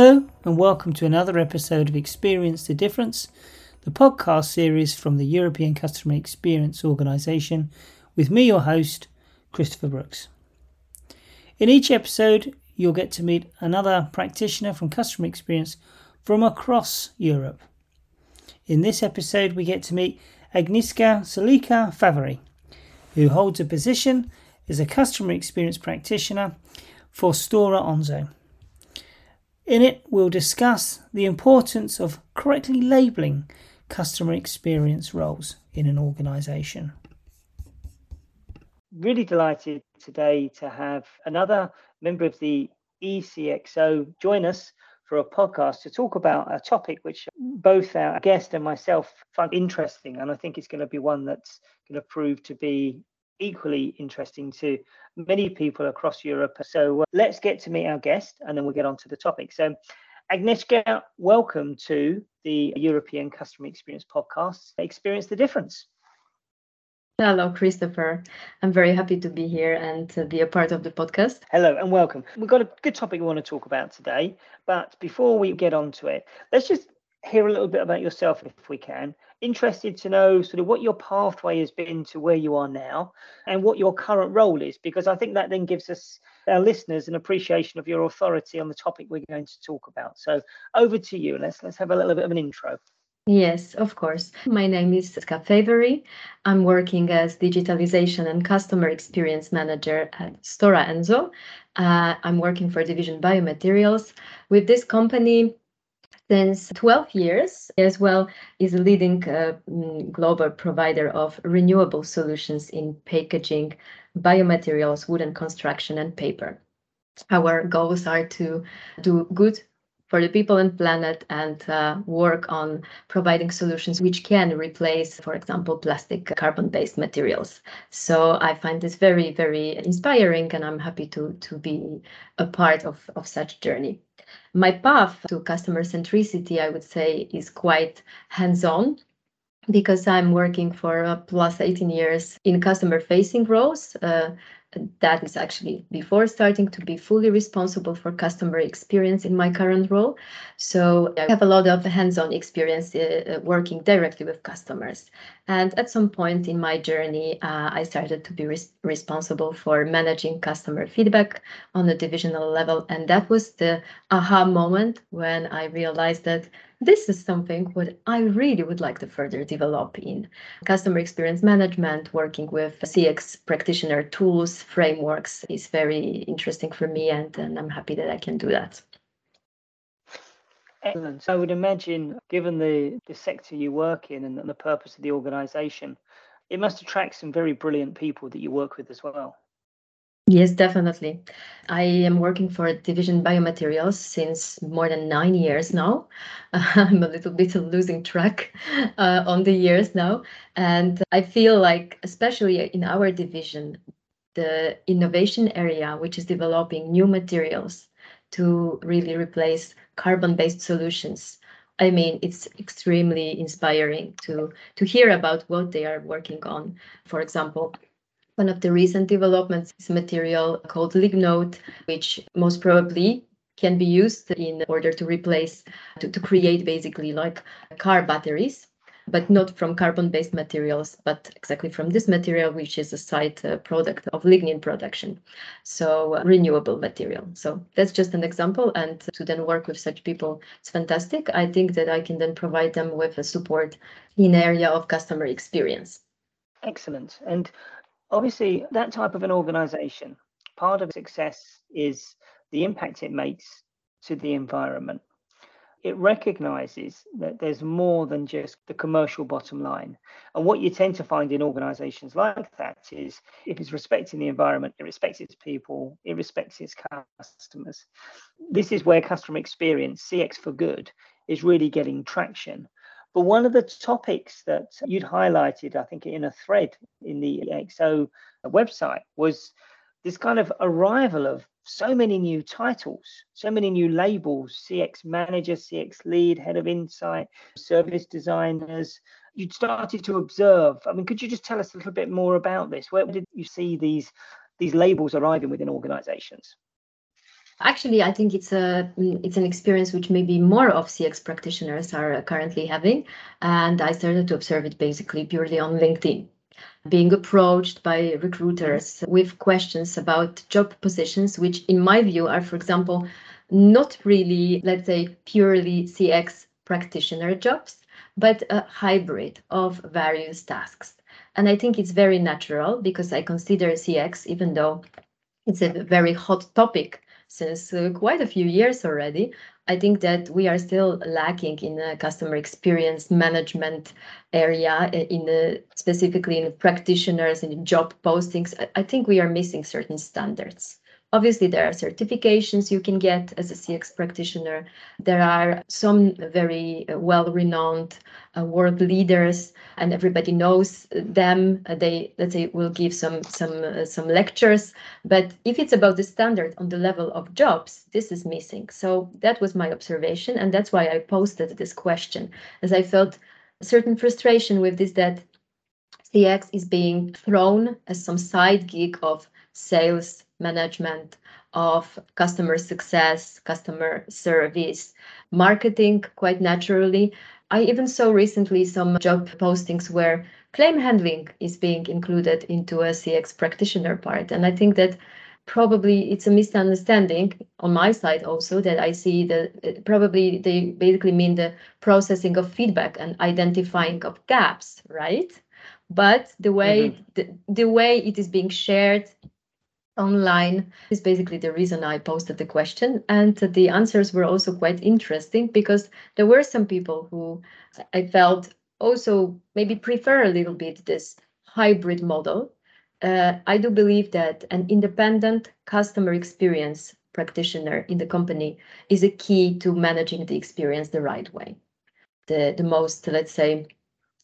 Hello, and welcome to another episode of Experience the Difference, the podcast series from the European Customer Experience Organisation, with me, your host, Christopher Brooks. In each episode, you'll get to meet another practitioner from customer experience from across Europe. In this episode, we get to meet Agnieszka Sulicka-Faverey, who holds a position as a customer experience practitioner for Stora Enso. In it, we'll discuss the importance of correctly labeling customer experience roles in an organization. Really delighted today to have another member of the ECXO join us for a podcast to talk about a topic which both our guest and myself find interesting. And I think it's going to be one that's going to prove to be equally interesting to many people across Europe. So uh, let's get to meet our guest and then we'll get on to the topic. So, Agnieszka, welcome to the European Customer Experience Podcast. Experience the difference. Hello, Christopher. I'm very happy to be here and to be a part of the podcast. Hello and welcome. We've got a good topic we want to talk about today. But before we get on to it, let's just hear a little bit about yourself if we can interested to know sort of what your pathway has been to where you are now and what your current role is, because I think that then gives us, our listeners, an appreciation of your authority on the topic we're going to talk about. So over to you. Let's let's have a little bit of an intro. Yes, of course. My name is Ska Faverey. I'm working as digitalization and customer experience manager at Stora Enso. Uh, I'm working for division biomaterials. With this company, since 12 years, as well is a leading uh, mm, global provider of renewable solutions in packaging, biomaterials, wooden construction, and paper. Our goals are to do good for the people and planet and uh, work on providing solutions which can replace, for example, plastic carbon-based materials. So I find this very, very inspiring and I'm happy to, to be a part of, of such journey. My path to customer centricity, I would say, is quite hands-on because I'm working for uh, plus 18 years in customer facing roles. Uh, that is actually before starting to be fully responsible for customer experience in my current role. So I have a lot of hands-on experience uh, working directly with customers. And at some point in my journey, uh, I started to be res- responsible for managing customer feedback on a divisional level. And that was the aha moment when I realized that this is something what I really would like to further develop in customer experience management, working with CX practitioner tools, frameworks is very interesting for me, and, and I'm happy that I can do that. Excellent. I would imagine, given the, the sector you work in and the purpose of the organization, it must attract some very brilliant people that you work with as well. Yes, definitely. I am working for Division Biomaterials since more than nine years now. I'm a little bit losing track uh, on the years now. And I feel like, especially in our division, the innovation area, which is developing new materials to really replace carbon based solutions. I mean, it's extremely inspiring to, to hear about what they are working on. For example, one of the recent developments is a material called Lignode, which most probably can be used in order to replace, to, to create basically like car batteries, but not from carbon-based materials, but exactly from this material, which is a side uh, product of lignin production. So uh, renewable material. So that's just an example. And to then work with such people, it's fantastic. I think that I can then provide them with a support in area of customer experience. Excellent. And obviously that type of an organization part of success is the impact it makes to the environment. It recognizes that there's more than just the commercial bottom line. And what you tend to find in organizations like that is if it's respecting the environment it respects its people it respects its customers. This is where customer experience cx for good is really getting traction but one of the topics that you'd highlighted, I think, in a thread in the ECXO website was this kind of arrival of so many new titles, so many new labels CX manager, CX lead, head of insight, service designers. You'd started to observe. I mean, could you just tell us a little bit more about this? Where did you see these, these labels arriving within organizations? Actually, I think it's a mm, it's an experience which maybe more of CX practitioners are currently having, and I started to observe it basically purely on LinkedIn. Being approached by recruiters with questions about job positions, which in my view are, for example, not really, let's say, purely CX practitioner jobs, but a hybrid of various tasks. And I think it's very natural because I consider CX, even though it's a very hot topic since uh, quite a few years already. I think that we are still lacking in the customer experience management area, in the, specifically in practitioners and job postings. I think we are missing certain standards. Obviously, there are certifications you can get as a CX practitioner. There are some very uh, well-renowned uh, world leaders, and everybody knows them. Uh, they, let's say, will give some some uh, some lectures. But if it's about the standard on the level of jobs, this is missing. So that was my observation, and that's why I posted this question, as I felt a certain frustration with this that CX is being thrown as some side gig of sales management of customer success, customer service, marketing quite naturally. I even saw recently some job postings where claim handling is being included into a CX practitioner part. And I think that probably it's a misunderstanding on my side also that I see that probably they basically mean the processing of feedback and identifying of gaps, right? But the way mm-hmm. the, the way it is being shared online is basically the reason I posted the question. And the answers were also quite interesting because there were some people who I felt also maybe prefer a little bit this hybrid model. Uh, I do believe that an independent customer experience practitioner in the company is a key to managing the experience the right way. The, the most, let's say,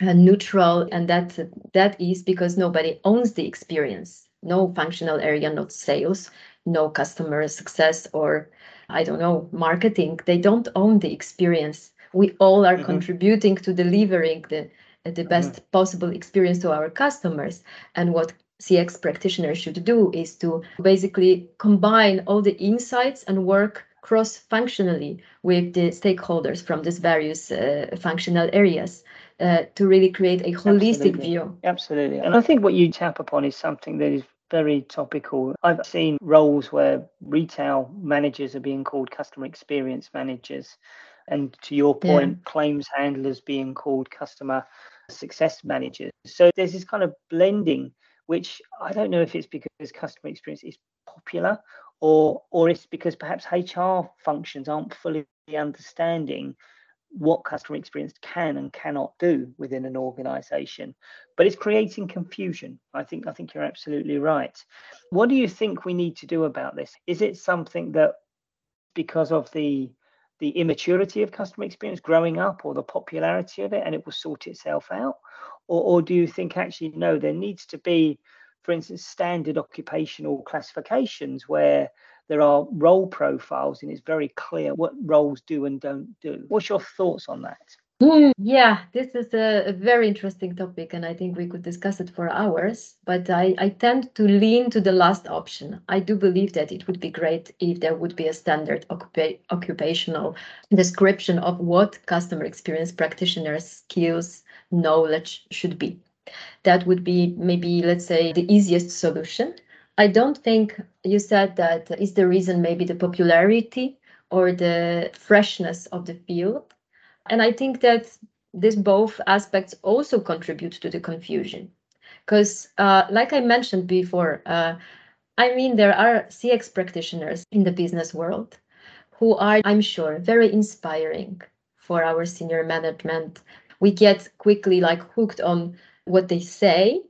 uh, neutral, and that that is because nobody owns the experience no functional area, not sales, no customer success or I don't know, marketing. They don't own the experience. We all are mm-hmm. contributing to delivering the the best mm-hmm. possible experience to our customers. And what CX practitioners should do is to basically combine all the insights and work cross functionally with the stakeholders from these various uh, functional areas uh, to really create a holistic Absolutely. view. Absolutely. And I think what you tap upon is something that is very topical. I've seen roles where retail managers are being called customer experience managers. And to your point, yeah. claims handlers being called customer success managers. So there's this kind of blending, which I don't know if it's because customer experience is popular or or it's because perhaps HR functions aren't fully understanding what customer experience can and cannot do within an organization but it's creating confusion. I think i think you're absolutely right. What do you think we need to do about this? Is it something that because of the the immaturity of customer experience growing up or the popularity of it and it will sort itself out? Or, or do you think actually no there needs to be for instance standard occupational classifications where there are role profiles and it's very clear what roles do and don't do. What's your thoughts on that? Hmm, yeah, this is a, a, very interesting topic, and I think we could discuss it for hours. But I, I tend to lean to the last option. I do believe that it would be great if there would be a standard occupa- occupational description of what customer experience practitioners' skills, knowledge should be. That would be maybe, let's say, the easiest solution I don't think you said that is the reason maybe the popularity or the freshness of the field. And I think that these both aspects also contribute to the confusion. Because, uh, like I mentioned before, uh, I mean, there are CX practitioners in the business world who are, I'm sure, very inspiring for our senior management. We get quickly like hooked on what they say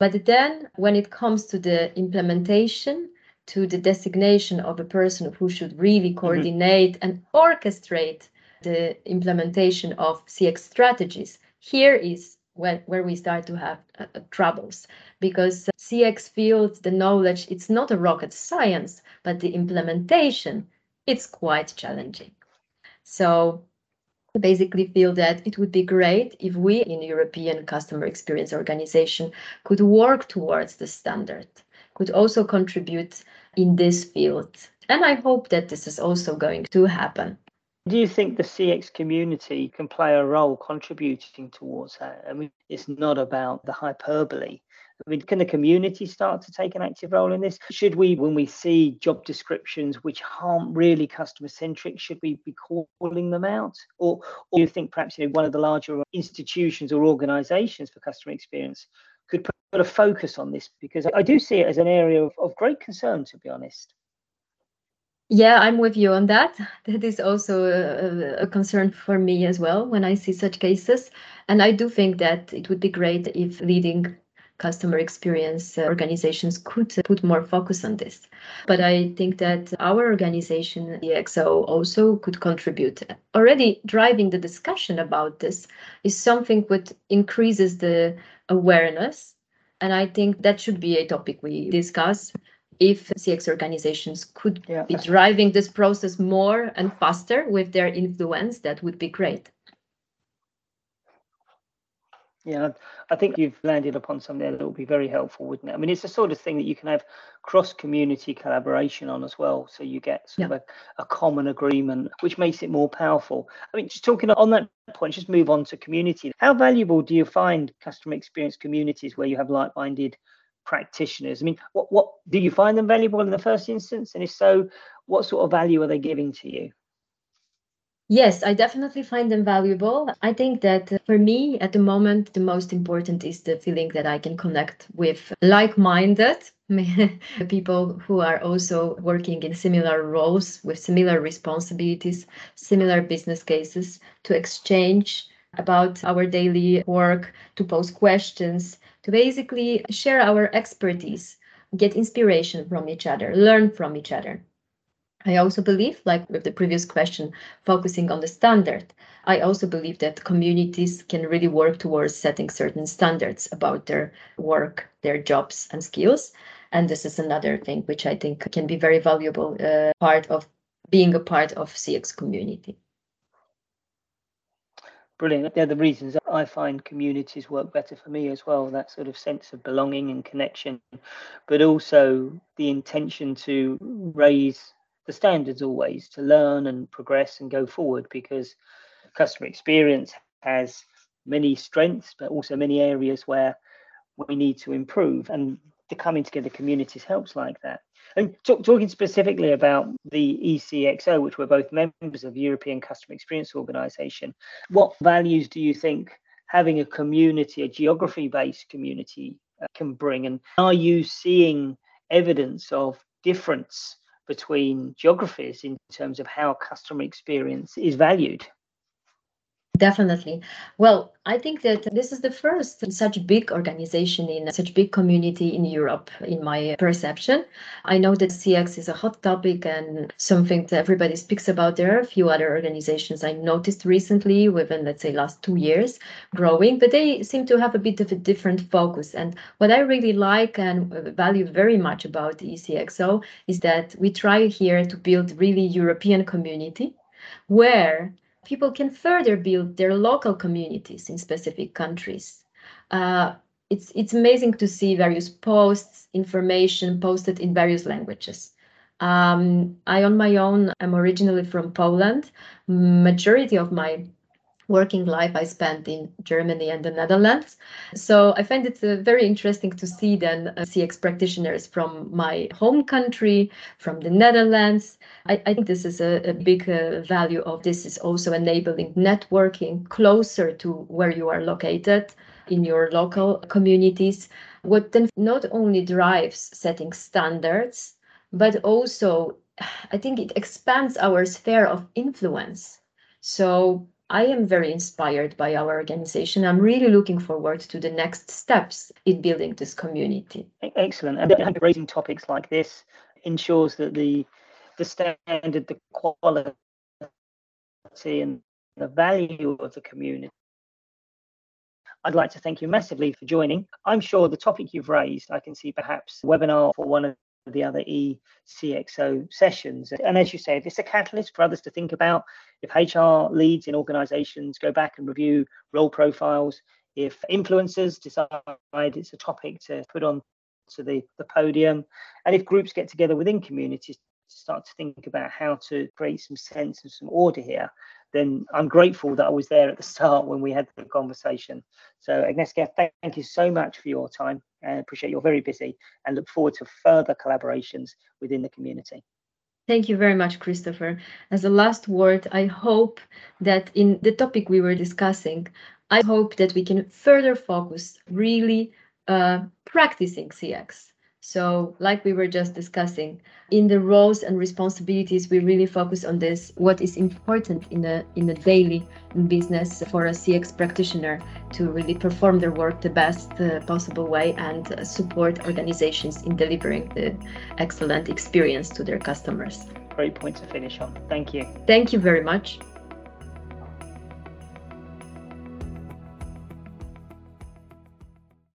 but then when it comes to the implementation, to the designation of a person who should really mm-hmm. coordinate mm-hmm. and orchestrate the implementation of CX strategies, here is where, where we start to have uh, uh troubles because CX field, the knowledge, it's not a rocket science, but the implementation, it's quite challenging. So basically feel that it would be great if we in European Customer Experience Organization could work towards the standard, could also contribute in this field. And I hope that this is also going to happen. Do you think the CX community can play a role contributing towards that? I mean, it's not about the hyperbole. I mean, can the community start to take an active role in this? Should we, when we see job descriptions which aren't really customer centric, should we be calling them out? Or, or do you think perhaps you know, one of the larger institutions or organizations for customer experience could put a focus on this? Because I do see it as an area of, of great concern, to be honest. Yeah, I'm with you on that. That is also a, a, concern for me as well when I see such cases. And I do think that it would be great if leading customer experience uh, organizations could uh, put more focus on this. But I think that our organization, ECXO, also could contribute. Already driving the discussion about this is something that increases the awareness. And I think that should be a topic we discuss if CX organizations could yeah. be driving this process more and faster with their influence, that would be great. Yeah, I think you've landed upon something that will be very helpful, wouldn't it? I mean, it's the sort of thing that you can have cross community collaboration on as well. So you get sort yeah. of a, a, common agreement, which makes it more powerful. I mean, just talking on that point, just move on to community. How valuable do you find customer experience communities where you have like minded practitioners? I mean, what, what do you find them valuable in the first instance? And if so, what sort of value are they giving to you? Yes, I definitely find them valuable. I think that for me at the moment, the most important is the feeling that I can connect with like minded people who are also working in similar roles with similar responsibilities, similar business cases to exchange about our daily work, to pose questions, to basically share our expertise, get inspiration from each other, learn from each other. I also believe, like with the previous question, focusing on the standard, I also believe that communities can really work towards setting certain standards about their work, their jobs and skills. And this is another thing which I think can be very valuable uh, part of being a part of CX community. Brilliant. They're the reasons I find communities work better for me as well. That sort of sense of belonging and connection, but also the intention to raise the standards always to learn and progress and go forward because customer experience has many strengths, but also many areas where we need to improve. And the coming together communities helps like that. And talk, talking specifically about the ECXO, which we're both members of European Customer Experience Organization, what values do you think having a community, a geography based community, uh, can bring? And are you seeing evidence of difference between geographies in terms of how customer experience is valued? Definitely. Well, I think that this is the first such big organization in such big community in Europe, in my perception. I know that CX is a hot topic and something that everybody speaks about. There are a few other organizations I noticed recently within, let's say, last two years growing, but they seem to have a bit of a different focus. And what I really like and value very much about ECXO is that we try here to build really European community where people can further build their local communities in specific countries. Uh, it's, it's amazing to see various posts, information posted in various languages. Um, I, on my own, am originally from Poland. Majority of my working life I spent in Germany and the Netherlands. So I find it uh, very interesting to see then uh, CX practitioners from my home country, from the Netherlands. I, I think this is a, a big uh, value of this is also enabling networking closer to where you are located in your local communities. What then not only drives setting standards, but also I think it expands our sphere of influence. So I am very inspired by our organization. I'm really looking forward to the next steps in building this community. Excellent. And raising topics like this ensures that the the standard, the quality, and the value of the community. I'd like to thank you massively for joining. I'm sure the topic you've raised, I can see perhaps a webinar for one of the other ECXO sessions. And as you say, if it's a catalyst for others to think about, if HR leads in organizations go back and review role profiles, if influencers decide it's a topic to put on to the, the podium. And if groups get together within communities to start to think about how to create some sense and some order here, then I'm grateful that I was there at the start when we had the conversation. So Agnieszka, thank you so much for your time. I appreciate you're very busy and look forward to further collaborations within the community. Thank you very much, Christopher. As a last word, I hope that in the topic we were discussing, I hope that we can further focus really uh, practicing CX. So, like we were just discussing, in the roles and responsibilities, we really focus on this. What is important in a in a daily business for a CX practitioner to really perform their work the best uh, possible way and uh, support organizations in delivering the excellent experience to their customers. Great point to finish on. Thank you. Thank you very much.